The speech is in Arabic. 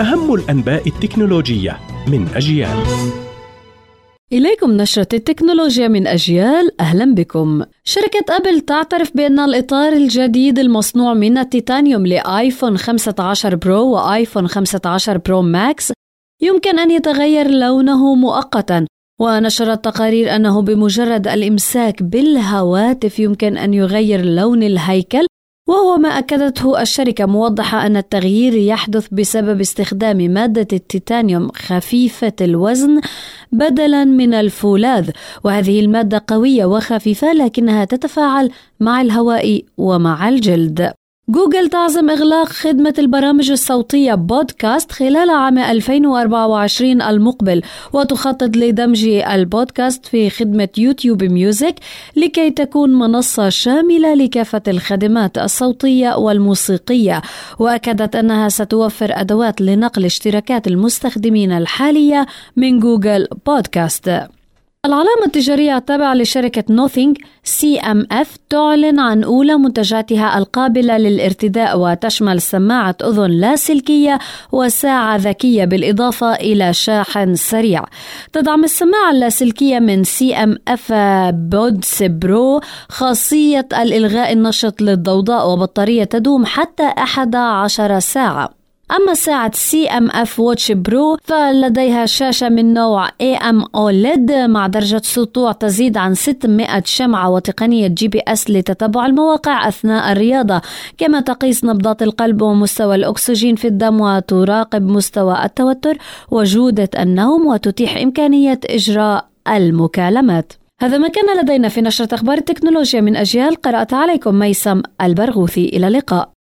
أهم الأنباء التكنولوجية من أجيال. إليكم نشرة التكنولوجيا من أجيال. أهلا بكم. شركة أبل تعترف بأن الإطار الجديد المصنوع من التيتانيوم ل iPhone 15 Pro و iPhone 15 Pro Max يمكن أن يتغير لونه مؤقتا ونشرت تقارير أنه بمجرد الإمساك بالهواتف يمكن أن يغير لون الهيكل وهو ما أكدته الشركة موضحة أن التغيير يحدث بسبب استخدام مادة التيتانيوم خفيفة الوزن بدلا من الفولاذ وهذه المادة قوية وخفيفة لكنها تتفاعل مع الهواء ومع الجلد. جوجل تعزم إغلاق خدمة البرامج الصوتية بودكاست خلال عام 2024 المقبل وتخطط لدمج البودكاست في خدمة YouTube Music لكي تكون منصة شاملة لكافة الخدمات الصوتية والموسيقية. وأكدت أنها ستوفر أدوات لنقل اشتراكات المستخدمين الحالية من Google Podcast. العلامة التجارية التابعة لشركة Nothing CMF تعلن عن أولى منتجاتها القابلة للارتداء وتشمل سماعة أذن لاسلكية وساعة ذكية بالإضافة إلى شاحن سريع. تدعم السماعة اللاسلكية من CMF Buds Pro خاصية الإلغاء النشط للضوضاء وبطارية تدوم حتى 11 ساعة. أما ساعة CMF Watch Pro فلديها شاشة من نوع AMOLED مع درجة سطوع تزيد عن 600 شمعة وتقنية GPS لتتبع المواقع أثناء الرياضة. كما تقيس نبضات القلب ومستوى الأكسجين في الدم وتراقب مستوى التوتر وجودة النوم وتتيح إمكانية إجراء المكالمات. هذا ما كان لدينا في نشرة أخبار التكنولوجيا من أجيال. قرأت عليكم ميسم البرغوثي. إلى اللقاء.